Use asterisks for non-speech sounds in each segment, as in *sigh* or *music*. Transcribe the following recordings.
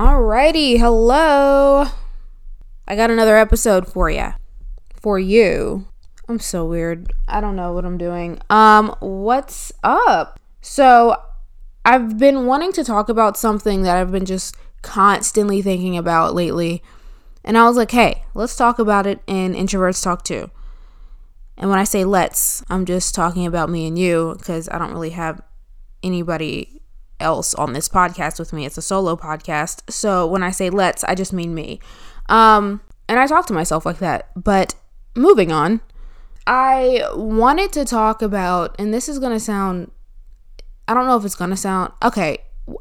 Alrighty, hello. I got another episode for you. For you. I'm so weird. I don't know what I'm doing. Um, what's up? So, I've been wanting to talk about something that I've been just constantly thinking about lately. And I was like, hey, let's talk about it in Introverts Talk Too. And when I say let's, I'm just talking about me and you because I don't really have anybody else on this podcast with me. It's a solo podcast. So when I say let's, I just mean me. Um, and I talk to myself like that. But moving on, I wanted to talk about, and this is going to sound, I don't know if it's going to sound, okay.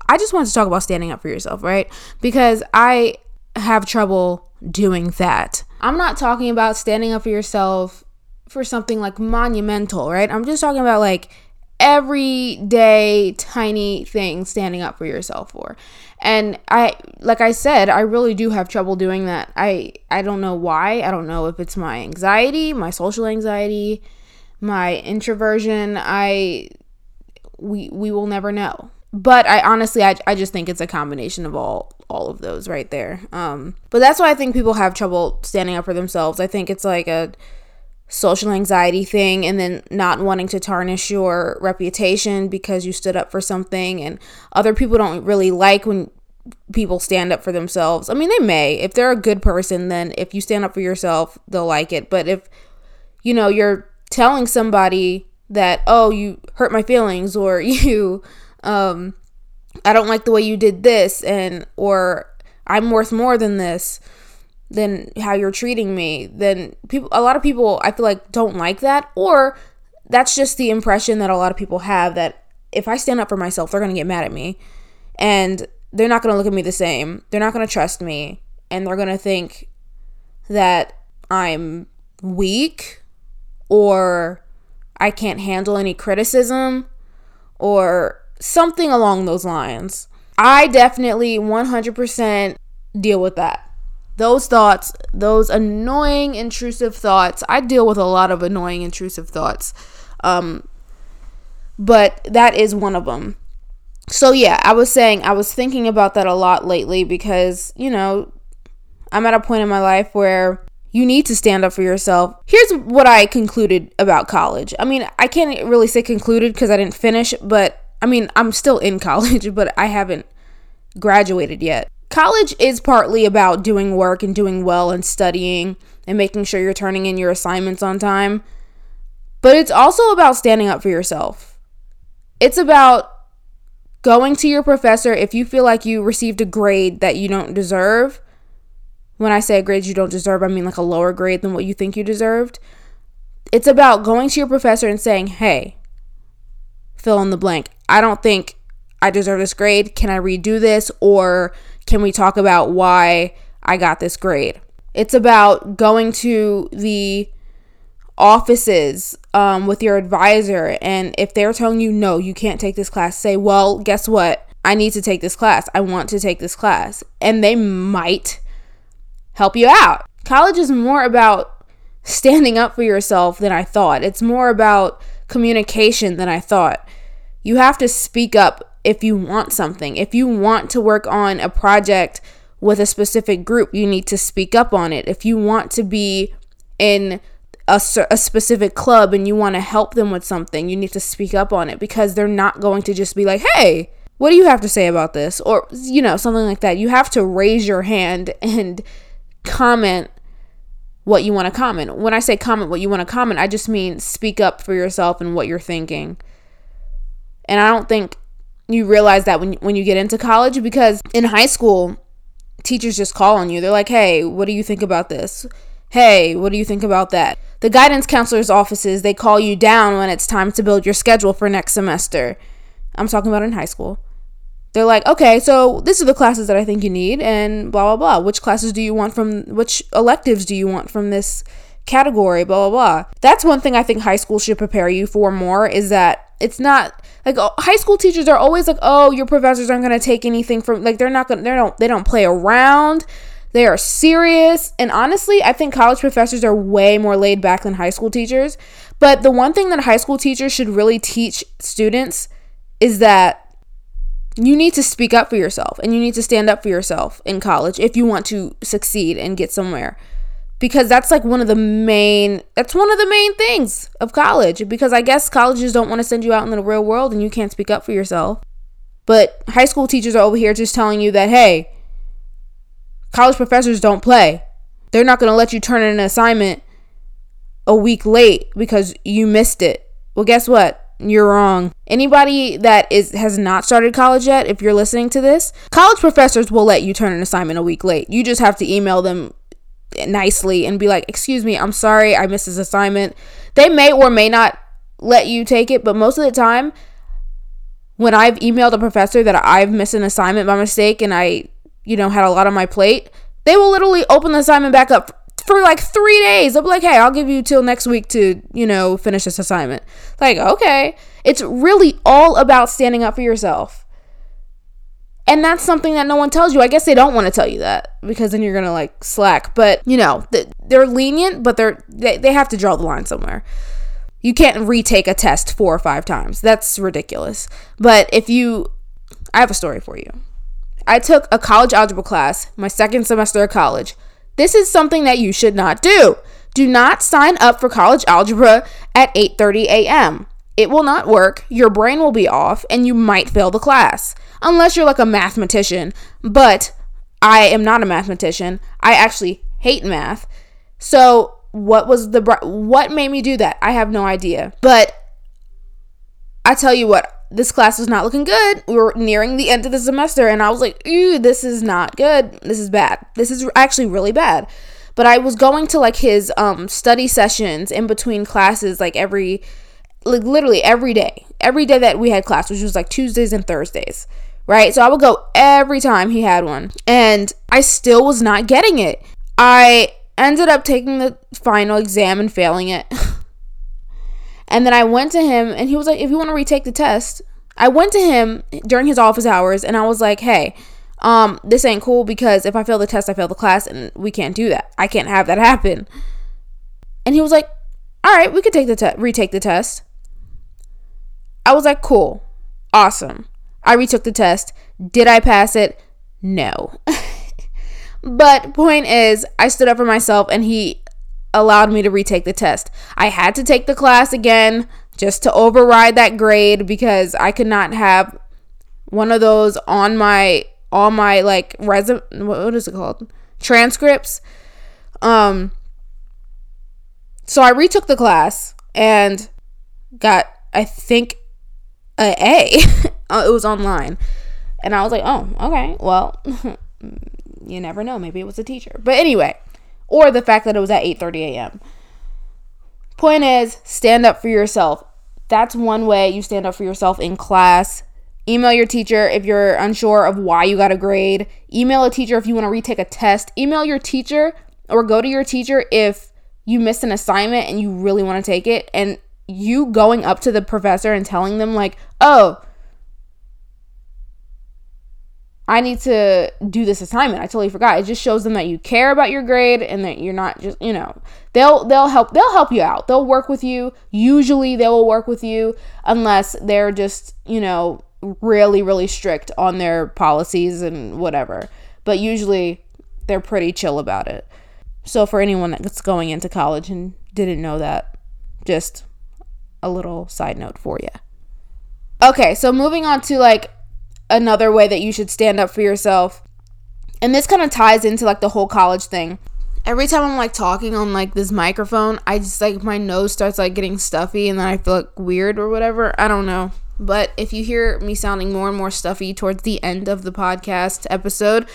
I just wanted to talk about standing up for yourself, right? Because I have trouble doing that. I'm not talking about standing up for yourself for something like monumental, right? I'm just talking about like everyday tiny thing standing up for yourself for. And I like I said, I really do have trouble doing that. I I don't know why. I don't know if it's my anxiety, my social anxiety, my introversion. I we we will never know. But I honestly I, I just think it's a combination of all all of those right there. Um but that's why I think people have trouble standing up for themselves. I think it's like a social anxiety thing and then not wanting to tarnish your reputation because you stood up for something and other people don't really like when people stand up for themselves. I mean, they may. If they're a good person, then if you stand up for yourself, they'll like it. But if you know, you're telling somebody that, "Oh, you hurt my feelings," or *laughs* you um I don't like the way you did this and or I'm worth more than this than how you're treating me, then people a lot of people I feel like don't like that or that's just the impression that a lot of people have that if I stand up for myself, they're going to get mad at me and they're not going to look at me the same. They're not going to trust me and they're going to think that I'm weak or I can't handle any criticism or something along those lines. I definitely 100% deal with that those thoughts, those annoying, intrusive thoughts. I deal with a lot of annoying, intrusive thoughts. Um, but that is one of them. So, yeah, I was saying, I was thinking about that a lot lately because, you know, I'm at a point in my life where you need to stand up for yourself. Here's what I concluded about college. I mean, I can't really say concluded because I didn't finish, but I mean, I'm still in *laughs* college, but I haven't graduated yet college is partly about doing work and doing well and studying and making sure you're turning in your assignments on time. But it's also about standing up for yourself. It's about going to your professor if you feel like you received a grade that you don't deserve. When I say a grade you don't deserve, I mean like a lower grade than what you think you deserved. It's about going to your professor and saying, hey, fill in the blank. I don't think I deserve this grade. Can I redo this? Or can we talk about why I got this grade? It's about going to the offices um, with your advisor, and if they're telling you no, you can't take this class, say, well, guess what? I need to take this class. I want to take this class. And they might help you out. College is more about standing up for yourself than I thought. It's more about communication than I thought. You have to speak up if you want something. If you want to work on a project with a specific group, you need to speak up on it. If you want to be in a, a specific club and you want to help them with something, you need to speak up on it because they're not going to just be like, hey, what do you have to say about this? Or, you know, something like that. You have to raise your hand and comment what you want to comment. When I say comment what you want to comment, I just mean speak up for yourself and what you're thinking. And I don't think you realize that when when you get into college because in high school teachers just call on you. They're like, "Hey, what do you think about this?" "Hey, what do you think about that?" The guidance counselor's offices, they call you down when it's time to build your schedule for next semester. I'm talking about in high school. They're like, "Okay, so this are the classes that I think you need and blah blah blah. Which classes do you want from which electives do you want from this category, blah blah blah." That's one thing I think high school should prepare you for more is that it's not like oh, high school teachers are always like, "Oh, your professors aren't going to take anything from like they're not going they don't they don't play around. They are serious." And honestly, I think college professors are way more laid back than high school teachers. But the one thing that high school teachers should really teach students is that you need to speak up for yourself and you need to stand up for yourself in college if you want to succeed and get somewhere because that's like one of the main that's one of the main things of college because i guess colleges don't want to send you out in the real world and you can't speak up for yourself but high school teachers are over here just telling you that hey college professors don't play they're not going to let you turn in an assignment a week late because you missed it well guess what you're wrong. Anybody that is has not started college yet, if you're listening to this, college professors will let you turn an assignment a week late. You just have to email them nicely and be like, "Excuse me, I'm sorry, I missed this assignment." They may or may not let you take it, but most of the time when I've emailed a professor that I've missed an assignment by mistake and I, you know, had a lot on my plate, they will literally open the assignment back up for like three days. They'll be like, hey, I'll give you till next week to, you know, finish this assignment. Like, okay. It's really all about standing up for yourself. And that's something that no one tells you. I guess they don't want to tell you that because then you're going to like slack. But, you know, they're lenient, but they're they, they have to draw the line somewhere. You can't retake a test four or five times. That's ridiculous. But if you I have a story for you. I took a college algebra class my second semester of college this is something that you should not do. Do not sign up for college algebra at 8:30 a.m. It will not work, your brain will be off, and you might fail the class. Unless you're like a mathematician, but I am not a mathematician. I actually hate math. So, what was the what made me do that? I have no idea. But I tell you what, this class was not looking good. We were nearing the end of the semester, and I was like, "Ooh, this is not good. This is bad. This is actually really bad." But I was going to like his um study sessions in between classes, like every, like literally every day, every day that we had class, which was like Tuesdays and Thursdays, right? So I would go every time he had one, and I still was not getting it. I ended up taking the final exam and failing it. *laughs* And then I went to him and he was like, if you want to retake the test, I went to him during his office hours and I was like, hey, um, this ain't cool because if I fail the test, I fail the class and we can't do that. I can't have that happen. And he was like, all right, we could take the te- retake the test. I was like, cool, awesome. I retook the test. Did I pass it? No. *laughs* but point is, I stood up for myself and he allowed me to retake the test. I had to take the class again just to override that grade because I could not have one of those on my on my like resume what is it called transcripts um so I retook the class and got I think a A *laughs* uh, it was online and I was like oh okay well *laughs* you never know maybe it was a teacher but anyway or the fact that it was at 8:30 a.m. Point is, stand up for yourself. That's one way you stand up for yourself in class. Email your teacher if you're unsure of why you got a grade. Email a teacher if you want to retake a test. Email your teacher or go to your teacher if you missed an assignment and you really want to take it. And you going up to the professor and telling them, like, oh, I need to do this assignment. I totally forgot. It just shows them that you care about your grade and that you're not just, you know, they'll they'll help they'll help you out. They'll work with you. Usually they will work with you unless they're just, you know, really really strict on their policies and whatever. But usually they're pretty chill about it. So for anyone that's going into college and didn't know that, just a little side note for you. Okay, so moving on to like another way that you should stand up for yourself. And this kind of ties into like the whole college thing. Every time I'm like talking on like this microphone, I just like my nose starts like getting stuffy and then I feel like weird or whatever. I don't know. But if you hear me sounding more and more stuffy towards the end of the podcast episode,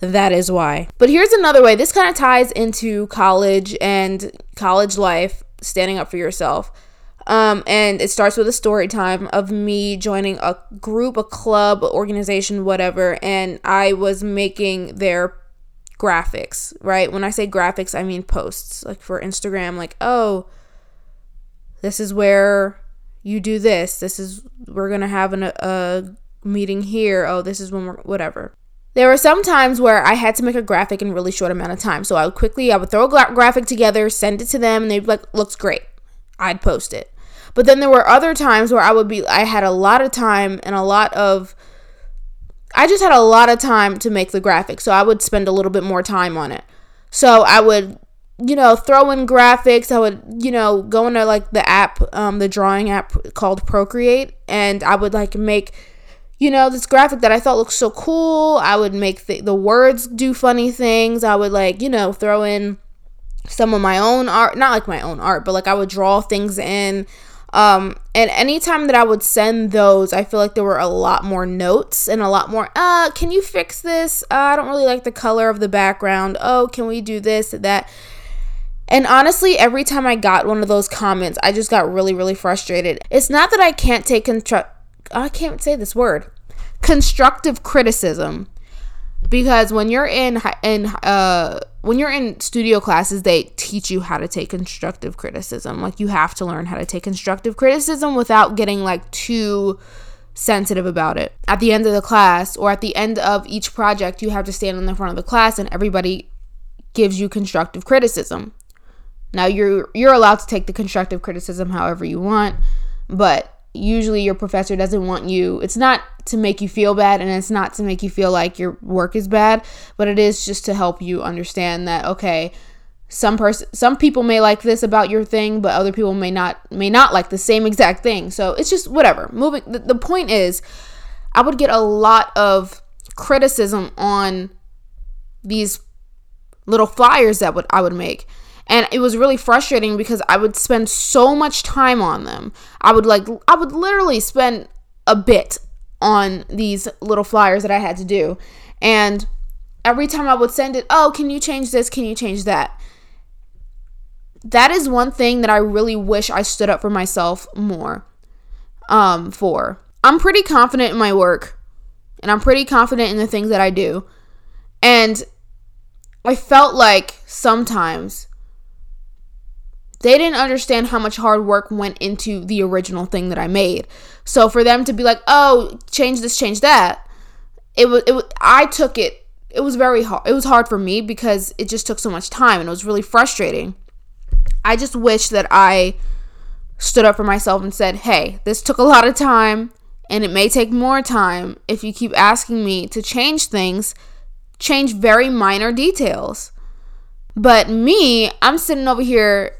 that is why. But here's another way. This kind of ties into college and college life, standing up for yourself. Um, and it starts with a story time of me joining a group, a club, organization, whatever, and I was making their graphics, right? When I say graphics, I mean posts, like for Instagram, like, oh, this is where you do this. This is, we're going to have an, a meeting here. Oh, this is when we're, whatever. There were some times where I had to make a graphic in a really short amount of time. So I would quickly, I would throw a gra- graphic together, send it to them, and they'd be like, looks great. I'd post it. But then there were other times where I would be I had a lot of time and a lot of I just had a lot of time to make the graphic, so I would spend a little bit more time on it. So I would, you know, throw in graphics. I would, you know, go into like the app, um, the drawing app called Procreate, and I would like make, you know, this graphic that I thought looked so cool. I would make the, the words do funny things. I would like, you know, throw in some of my own art, not like my own art, but like I would draw things in um, and anytime that I would send those, I feel like there were a lot more notes and a lot more, uh, can you fix this? Uh, I don't really like the color of the background. Oh, can we do this, that? And honestly, every time I got one of those comments, I just got really, really frustrated. It's not that I can't take construct, I can't say this word, constructive criticism because when you're in in uh when you're in studio classes they teach you how to take constructive criticism. Like you have to learn how to take constructive criticism without getting like too sensitive about it. At the end of the class or at the end of each project you have to stand in the front of the class and everybody gives you constructive criticism. Now you're you're allowed to take the constructive criticism however you want but usually your professor doesn't want you it's not to make you feel bad and it's not to make you feel like your work is bad but it is just to help you understand that okay some person some people may like this about your thing but other people may not may not like the same exact thing. So it's just whatever. Moving the, the point is i would get a lot of criticism on these little flyers that would i would make. And it was really frustrating because I would spend so much time on them. I would like I would literally spend a bit on these little flyers that I had to do. And every time I would send it, "Oh, can you change this? Can you change that?" That is one thing that I really wish I stood up for myself more um for. I'm pretty confident in my work and I'm pretty confident in the things that I do. And I felt like sometimes they didn't understand how much hard work went into the original thing that I made. So for them to be like, "Oh, change this, change that," it was it was, I took it. It was very hard. It was hard for me because it just took so much time and it was really frustrating. I just wish that I stood up for myself and said, "Hey, this took a lot of time and it may take more time if you keep asking me to change things, change very minor details." But me, I'm sitting over here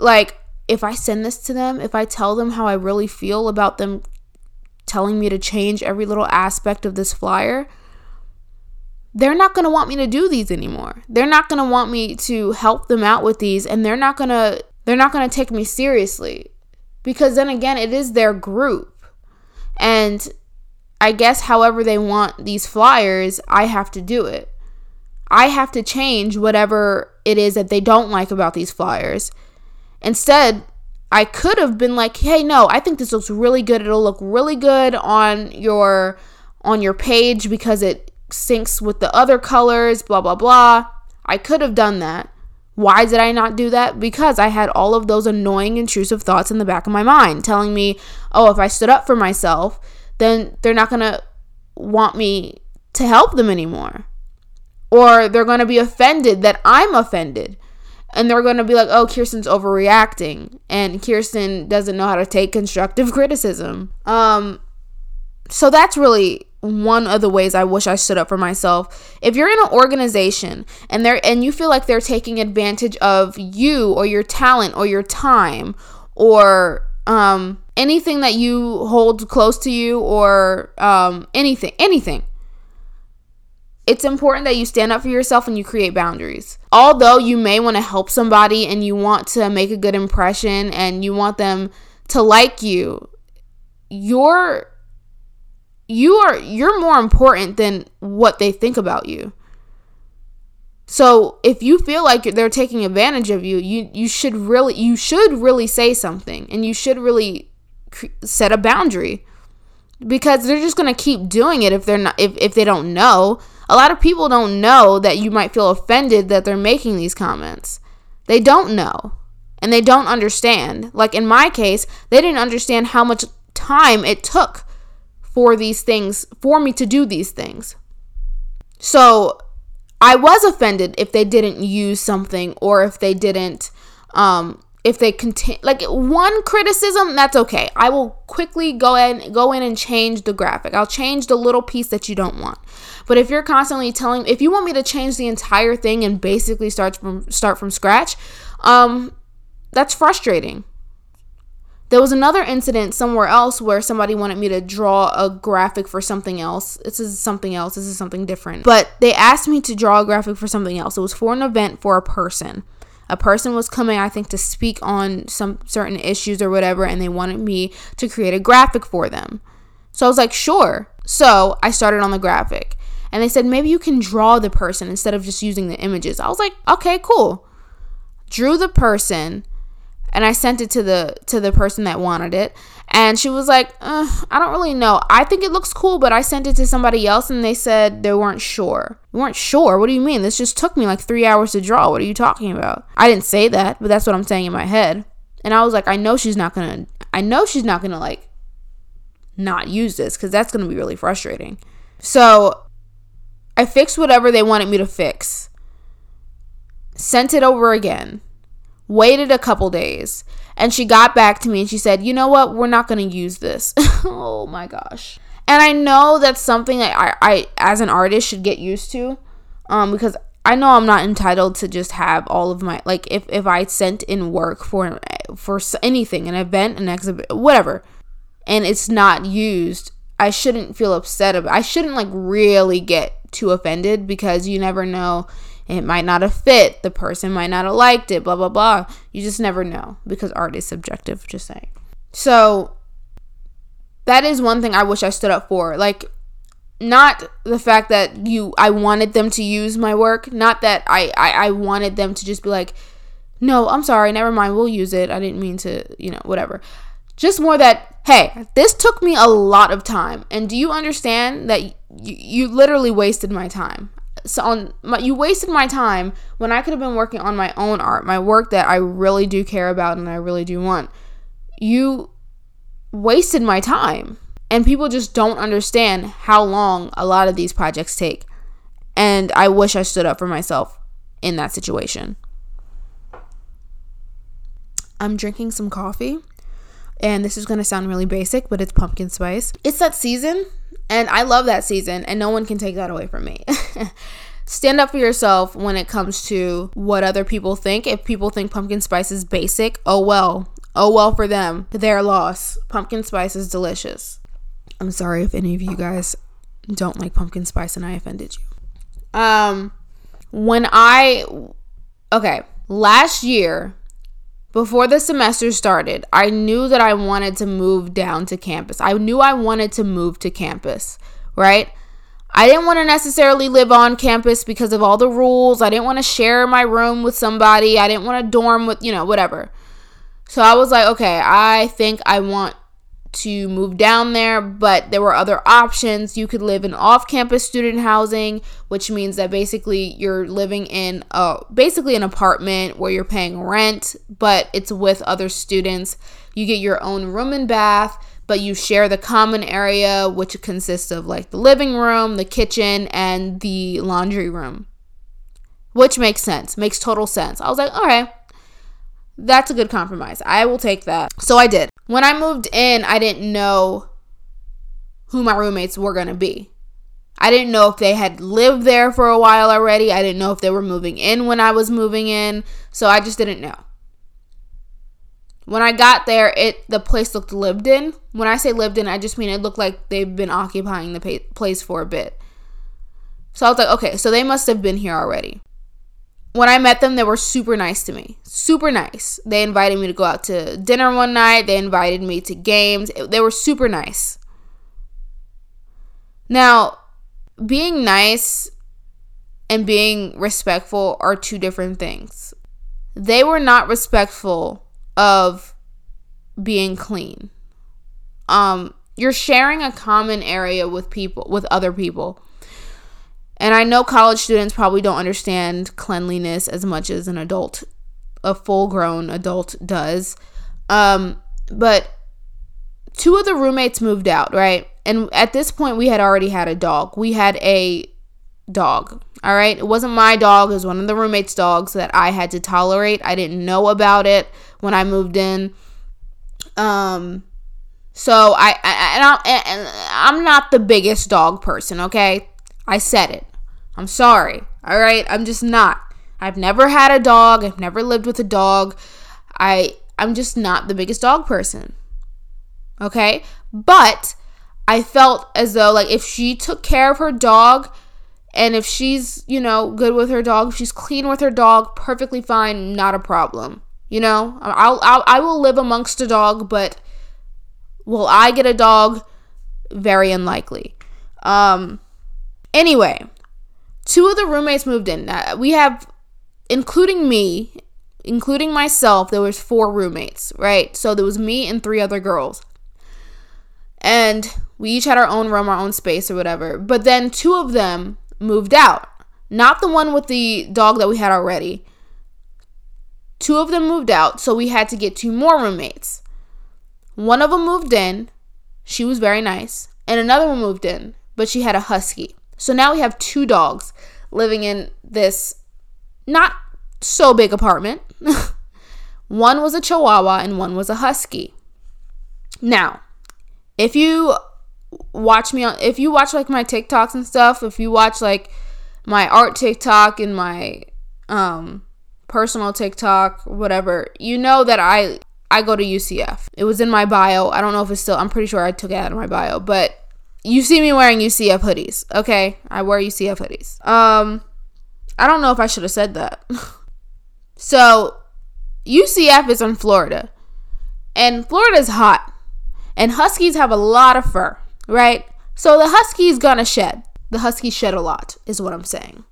like, if I send this to them, if I tell them how I really feel about them telling me to change every little aspect of this flyer, they're not going to want me to do these anymore. They're not going to want me to help them out with these and they're not going to they're not going to take me seriously. Because then again, it is their group. And I guess however they want these flyers, I have to do it. I have to change whatever it is that they don't like about these flyers Instead, I could have been like, "Hey, no, I think this looks really good. It'll look really good on your on your page because it syncs with the other colors, blah blah blah." I could have done that. Why did I not do that? Because I had all of those annoying intrusive thoughts in the back of my mind telling me, "Oh, if I stood up for myself, then they're not going to want me to help them anymore." Or they're going to be offended that I'm offended and they're going to be like, oh, Kirsten's overreacting, and Kirsten doesn't know how to take constructive *laughs* criticism. Um, so that's really one of the ways I wish I stood up for myself. If you're in an organization and they're and you feel like they're taking advantage of you or your talent or your time or um, anything that you hold close to you or um, anything, anything, it's important that you stand up for yourself and you create boundaries. Although you may want to help somebody and you want to make a good impression and you want them to like you, you're you are you're more important than what they think about you. So if you feel like they're taking advantage of you, you you should really you should really say something and you should really set a boundary because they're just going to keep doing it if they're not if, if they don't know a lot of people don't know that you might feel offended that they're making these comments. They don't know and they don't understand. Like in my case, they didn't understand how much time it took for these things, for me to do these things. So I was offended if they didn't use something or if they didn't um, if they continue like one criticism that's okay i will quickly go in go in and change the graphic i'll change the little piece that you don't want but if you're constantly telling if you want me to change the entire thing and basically start from start from scratch um that's frustrating there was another incident somewhere else where somebody wanted me to draw a graphic for something else. This is something else. This is something different. But they asked me to draw a graphic for something else. It was for an event for a person a person was coming, I think, to speak on some certain issues or whatever, and they wanted me to create a graphic for them. So I was like, sure. So I started on the graphic. And they said, maybe you can draw the person instead of just using the images. I was like, okay, cool. Drew the person and I sent it to the to the person that wanted it and she was like I don't really know. I think it looks cool but I sent it to somebody else and they said they weren't sure. We weren't sure? What do you mean? This just took me like three hours to draw. What are you talking about? I didn't say that but that's what I'm saying in my head. And I was like I know she's not gonna I know she's not gonna like not use this because that's gonna be really frustrating. So I fixed whatever they wanted me to fix. Sent it over again waited a couple days, and she got back to me and she said, You know what? We're not going to use this. *laughs* oh my gosh. And I know that's something I, I, as an artist, should get used to um, because I know I'm not entitled to just have all of my like if if I sent in work for for anything, an event, an exhibit, whatever, and it's not used, I shouldn't feel upset about. I shouldn't like really get too offended because you never know it might not have fit. The person might not have liked it, blah, blah, blah. You just never know because art is subjective, just saying. So that is one thing I wish I stood up for. Like, not the fact that you I wanted them to use my work, not that I, I, I wanted them to just be like, no, I'm sorry, never mind, we'll use it. I didn't mean to, you know, whatever. Just more that, hey, this took me a lot of time. And do you understand that you, you literally wasted my time? So on my, you wasted my time when I could have been working on my own art, my work that I really do care about and I really do want. You wasted my time. And people just don't understand how long a lot of these projects take. And I wish I stood up for myself in that situation. I'm drinking some coffee. And this is going to sound really basic, but it's pumpkin spice. It's that season and I love that season, and no one can take that away from me. *laughs* Stand up for yourself when it comes to what other people think. If people think pumpkin spice is basic, oh well. Oh well for them. Their loss. Pumpkin spice is delicious. I'm sorry if any of you guys don't like pumpkin spice and I offended you. Um when I okay, last year before the semester started, I knew that I wanted to move down to campus. I knew I wanted to move to campus, right? I didn't want to necessarily live on campus because of all the rules. I didn't want to share my room with somebody. I didn't want to dorm with, you know, whatever. So I was like, okay, I think I want to move down there, but there were other options. You could live in off-campus student housing, which means that basically you're living in a basically an apartment where you're paying rent, but it's with other students. You get your own room and bath, but you share the common area which consists of like the living room, the kitchen, and the laundry room. Which makes sense. Makes total sense. I was like, "All right. That's a good compromise. I will take that." So I did. When I moved in, I didn't know who my roommates were going to be. I didn't know if they had lived there for a while already. I didn't know if they were moving in when I was moving in. So I just didn't know. When I got there, it the place looked lived in. When I say lived in, I just mean it looked like they've been occupying the place for a bit. So I was like, okay, so they must have been here already when I met them, they were super nice to me. Super nice. They invited me to go out to dinner one night. They invited me to games. They were super nice. Now, being nice and being respectful are two different things. They were not respectful of being clean. Um, you're sharing a common area with people, with other people. And I know college students probably don't understand cleanliness as much as an adult, a full grown adult does. Um, but two of the roommates moved out, right? And at this point, we had already had a dog. We had a dog. All right. It wasn't my dog. It was one of the roommates' dogs that I had to tolerate. I didn't know about it when I moved in. Um, so I, I and, I, and I'm not the biggest dog person. Okay. I said it. I'm sorry. All right. I'm just not. I've never had a dog. I've never lived with a dog. I I'm just not the biggest dog person. Okay? But I felt as though like if she took care of her dog and if she's, you know, good with her dog, if she's clean with her dog, perfectly fine, not a problem. You know, I'll, I'll I will live amongst a dog, but will I get a dog? Very unlikely. Um anyway, two of the roommates moved in. We have including me, including myself, there was four roommates, right? So there was me and three other girls. And we each had our own room, our own space or whatever. But then two of them moved out. Not the one with the dog that we had already. Two of them moved out, so we had to get two more roommates. One of them moved in. She was very nice. And another one moved in, but she had a husky. So now we have two dogs living in this not so big apartment. *laughs* one was a chihuahua and one was a husky. Now, if you watch me on if you watch like my TikToks and stuff, if you watch like my art TikTok and my um personal TikTok, whatever, you know that I I go to UCF. It was in my bio. I don't know if it's still I'm pretty sure I took it out of my bio, but you see me wearing UCF hoodies, okay? I wear UCF hoodies. Um I don't know if I should have said that. *laughs* so, UCF is in Florida. And Florida is hot. And huskies have a lot of fur, right? So the husky is gonna shed. The husky shed a lot, is what I'm saying.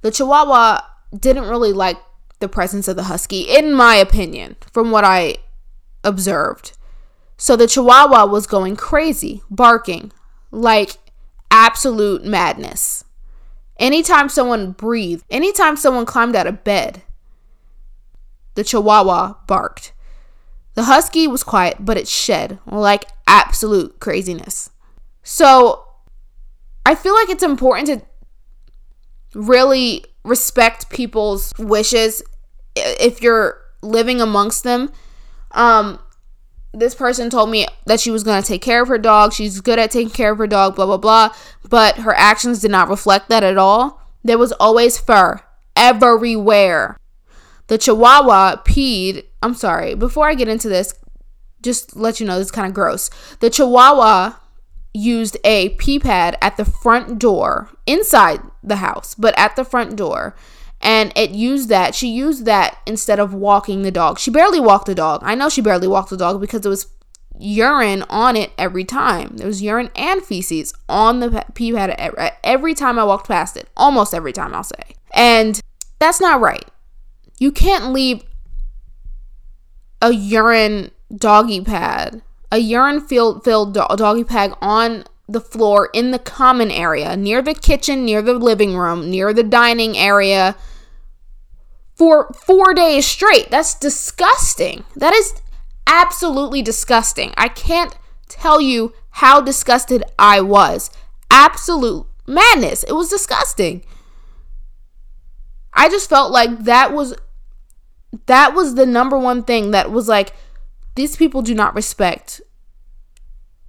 The chihuahua didn't really like the presence of the husky, in my opinion, from what I observed. So the chihuahua was going crazy, barking like absolute madness. Anytime someone breathed, anytime someone climbed out of bed, the chihuahua barked. The husky was quiet, but it shed like absolute craziness. So I feel like it's important to really respect people's wishes if you're living amongst them. Um, this person told me that she was going to take care of her dog. She's good at taking care of her dog, blah, blah, blah. But her actions did not reflect that at all. There was always fur everywhere. The chihuahua peed. I'm sorry, before I get into this, just let you know this is kind of gross. The chihuahua used a pee pad at the front door, inside the house, but at the front door and it used that she used that instead of walking the dog. She barely walked the dog. I know she barely walked the dog because there was urine on it every time. There was urine and feces on the pee pad every time i walked past it. Almost every time i'll say. And that's not right. You can't leave a urine doggy pad a urine filled filled doggy pad on the floor in the common area near the kitchen near the living room near the dining area for four days straight. That's disgusting. That is absolutely disgusting. I can't tell you how disgusted I was. Absolute madness. It was disgusting. I just felt like that was that was the number one thing that was like these people do not respect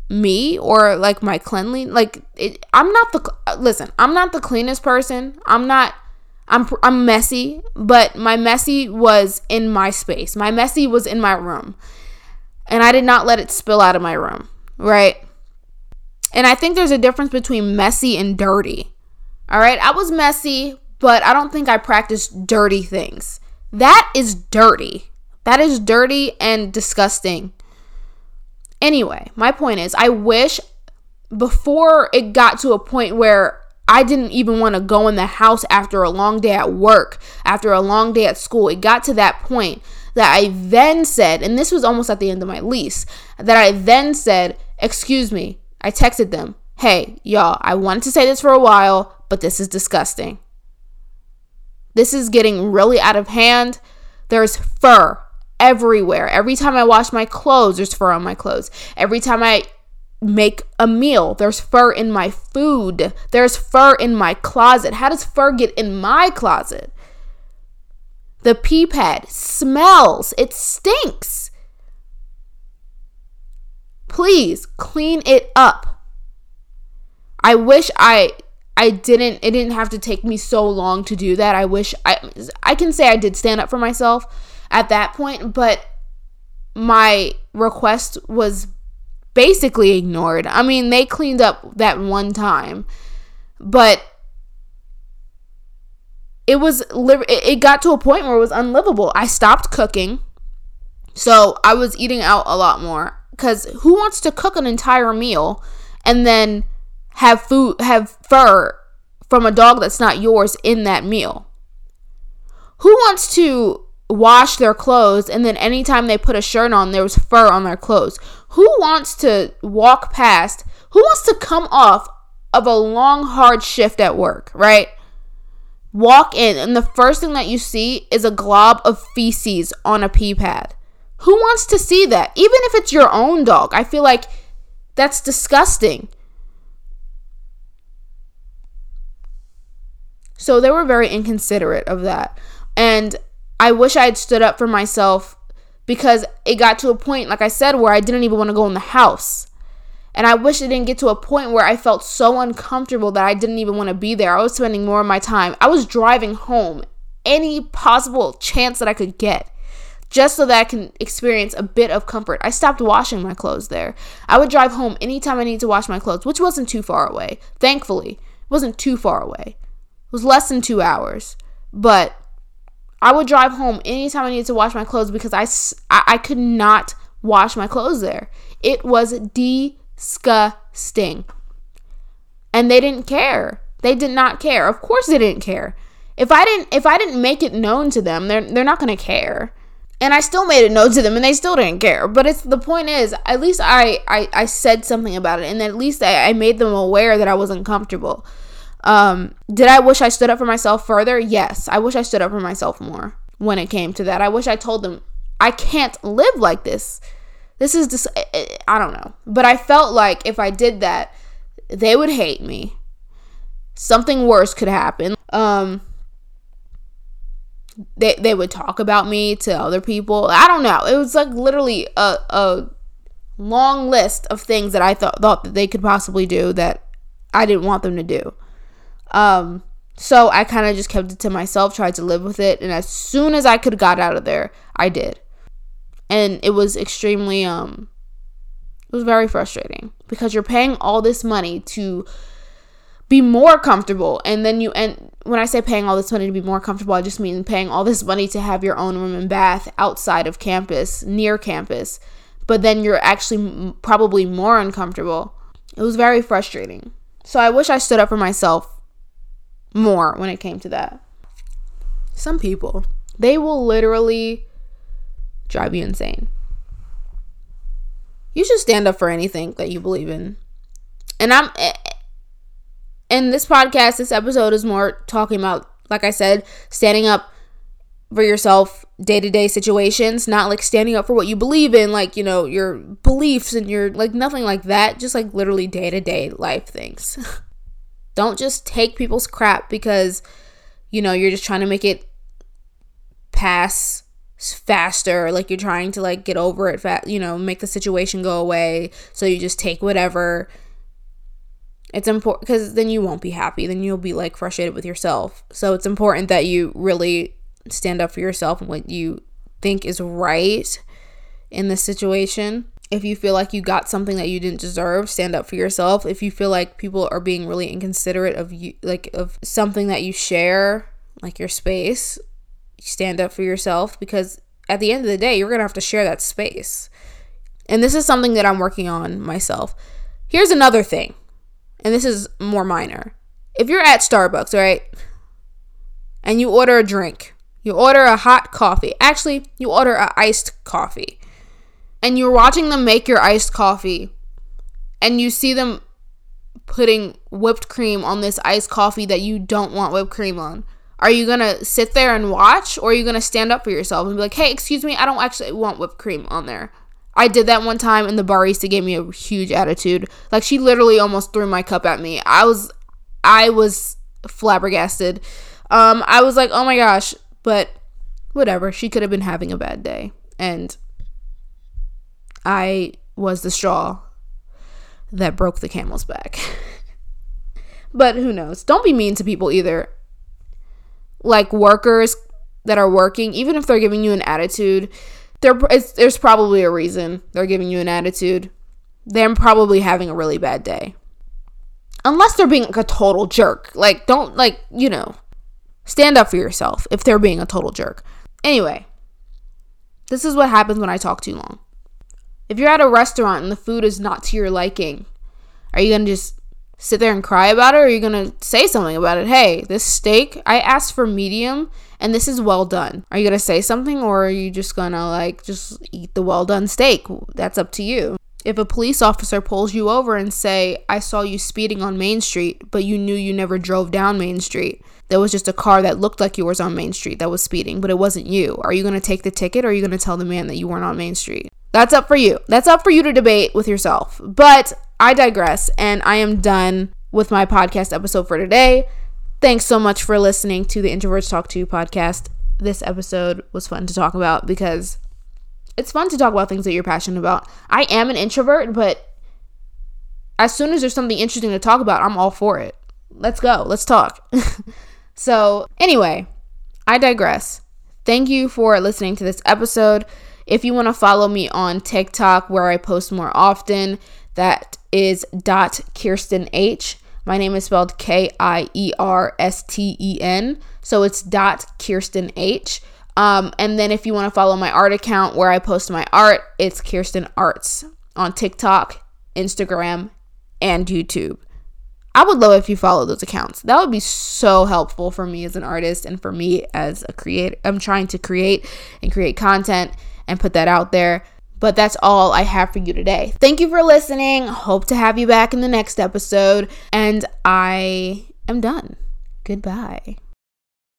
me or like my cleanliness like it, i'm not the listen i'm not the cleanest person i'm not I'm I'm messy, but my messy was in my space. My messy was in my room. And I did not let it spill out of my room, right? And I think there's a difference between messy and dirty. All right? I was messy, but I don't think I practiced dirty things. That is dirty. That is dirty and disgusting. Anyway, my point is I wish before it got to a point where I didn't even want to go in the house after a long day at work, after a long day at school. It got to that point that I then said, and this was almost at the end of my lease, that I then said, Excuse me. I texted them, Hey, y'all, I wanted to say this for a while, but this is disgusting. This is getting really out of hand. There's fur everywhere. Every time I wash my clothes, there's fur on my clothes. Every time I make a meal. There's fur in my food. There's fur in my closet. How does fur get in my closet? The pee pad smells. It stinks. Please clean it up. I wish I I didn't it didn't have to take me so long to do that. I wish I I can say I did stand up for myself at that point, but my request was basically ignored. I mean, they cleaned up that one time, but it was it got to a point where it was unlivable. I stopped cooking. So, I was eating out a lot more cuz who wants to cook an entire meal and then have food have fur from a dog that's not yours in that meal? Who wants to wash their clothes and then anytime they put a shirt on there was fur on their clothes? Who wants to walk past? Who wants to come off of a long hard shift at work, right? Walk in and the first thing that you see is a glob of feces on a pee pad. Who wants to see that? Even if it's your own dog. I feel like that's disgusting. So they were very inconsiderate of that. And I wish I had stood up for myself because it got to a point, like I said, where I didn't even want to go in the house. And I wish it didn't get to a point where I felt so uncomfortable that I didn't even want to be there. I was spending more of my time. I was driving home any possible chance that I could get just so that I can experience a bit of comfort. I stopped washing my clothes there. I would drive home anytime I needed to wash my clothes, which wasn't too far away. Thankfully, it wasn't too far away. It was less than two hours. But I would drive home anytime I needed to wash my clothes because I, I, I could not wash my clothes there. It was disgusting. And they didn't care. They did not care. Of course they didn't care. If I didn't if I didn't make it known to them, they're they're not going to care. And I still made it known to them and they still didn't care. But it's the point is, at least I I, I said something about it and at least I, I made them aware that I was uncomfortable. Um, did I wish I stood up for myself further? Yes. I wish I stood up for myself more when it came to that. I wish I told them, I can't live like this. This is just, I don't know. But I felt like if I did that, they would hate me. Something worse could happen. Um, they, they would talk about me to other people. I don't know. It was like literally a, a long list of things that I thought, thought that they could possibly do that I didn't want them to do. Um, so I kind of just kept it to myself, tried to live with it, and as soon as I could got out of there, I did. And it was extremely um it was very frustrating because you're paying all this money to be more comfortable and then you and when I say paying all this money to be more comfortable, I just mean paying all this money to have your own room and bath outside of campus, near campus. But then you're actually probably more uncomfortable. It was very frustrating. So I wish I stood up for myself more when it came to that. Some people, they will literally drive you insane. You should stand up for anything that you believe in. And I'm eh, eh, in this podcast, this episode is more talking about, like I said, standing up for yourself day to day situations, not like standing up for what you believe in, like, you know, your beliefs and your, like, nothing like that, just like literally day to day life things. *laughs* Don't just take people's crap because, you know, you're just trying to make it pass faster. Like you're trying to like get over it fast you know make the situation go away. So you just take whatever. It's important because then you won't be happy. Then you'll be like frustrated with yourself. So it's important that you really stand up for yourself and what you think is right in this situation if you feel like you got something that you didn't deserve, stand up for yourself. If you feel like people are being really inconsiderate of you like of something that you share, like your space, stand up for yourself because at the end of the day, you're going to have to share that space. And this is something that I'm working on myself. Here's another thing. And this is more minor. If you're at Starbucks, right? And you order a drink. You order a hot coffee. Actually, you order a iced coffee and you're watching them make your iced coffee and you see them putting whipped cream on this iced coffee that you don't want whipped cream on. Are you gonna sit there and watch, or are you gonna stand up for yourself and be like, hey, excuse me, I don't actually want whipped cream on there? I did that one time and the barista gave me a huge attitude. Like she literally almost threw my cup at me. I was I was flabbergasted. Um I was like, "Oh my gosh." But whatever. She could have been having a bad day. And I was the straw that broke the camel's back. *laughs* but who knows? Don't be mean to people either. Like workers that are working, even if they're giving you an attitude, there there's probably a reason they're giving you an attitude. They're probably having a really bad day. Unless they're being like a total jerk. Like don't like, you know, stand up for yourself if they're being a total jerk. Anyway, this is what happens when I talk too long. If you're at a restaurant and the food is not to your liking, are you going to just sit there and cry about it or are you going to say something about it? Hey, this steak, I asked for medium and this is well done. Are you going to say something or are you just going to like just eat the well done steak? That's up to you. If a police officer pulls you over and say, "I saw you speeding on Main Street, but you knew you never drove down Main Street." There was just a car that looked like yours on Main Street that was speeding, but it wasn't you. Are you going to take the ticket or are you going to tell the man that you weren't on Main Street? That's up for you. That's up for you to debate with yourself. But I digress and I am done with my podcast episode for today. Thanks so much for listening to the Introverts Talk to You podcast. This episode was fun to talk about because it's fun to talk about things that you're passionate about. I am an introvert, but as soon as there's something interesting to talk about, I'm all for it. Let's go. Let's talk. *laughs* so, anyway, I digress. Thank you for listening to this episode. If you want to follow me on TikTok where I post more often, that is dot Kiersten H. My name is spelled K I E R S T E N. So it's dot Kiersten H. Um, and then if you want to follow my art account where I post my art, it's Kiersten Arts on TikTok, Instagram, and YouTube. I would love if you follow those accounts. That would be so helpful for me as an artist and for me as a creator. I'm trying to create and create content and put that out there. But that's all I have for you today. Thank you for listening. Hope to have you back in the next episode. And I am done. Goodbye.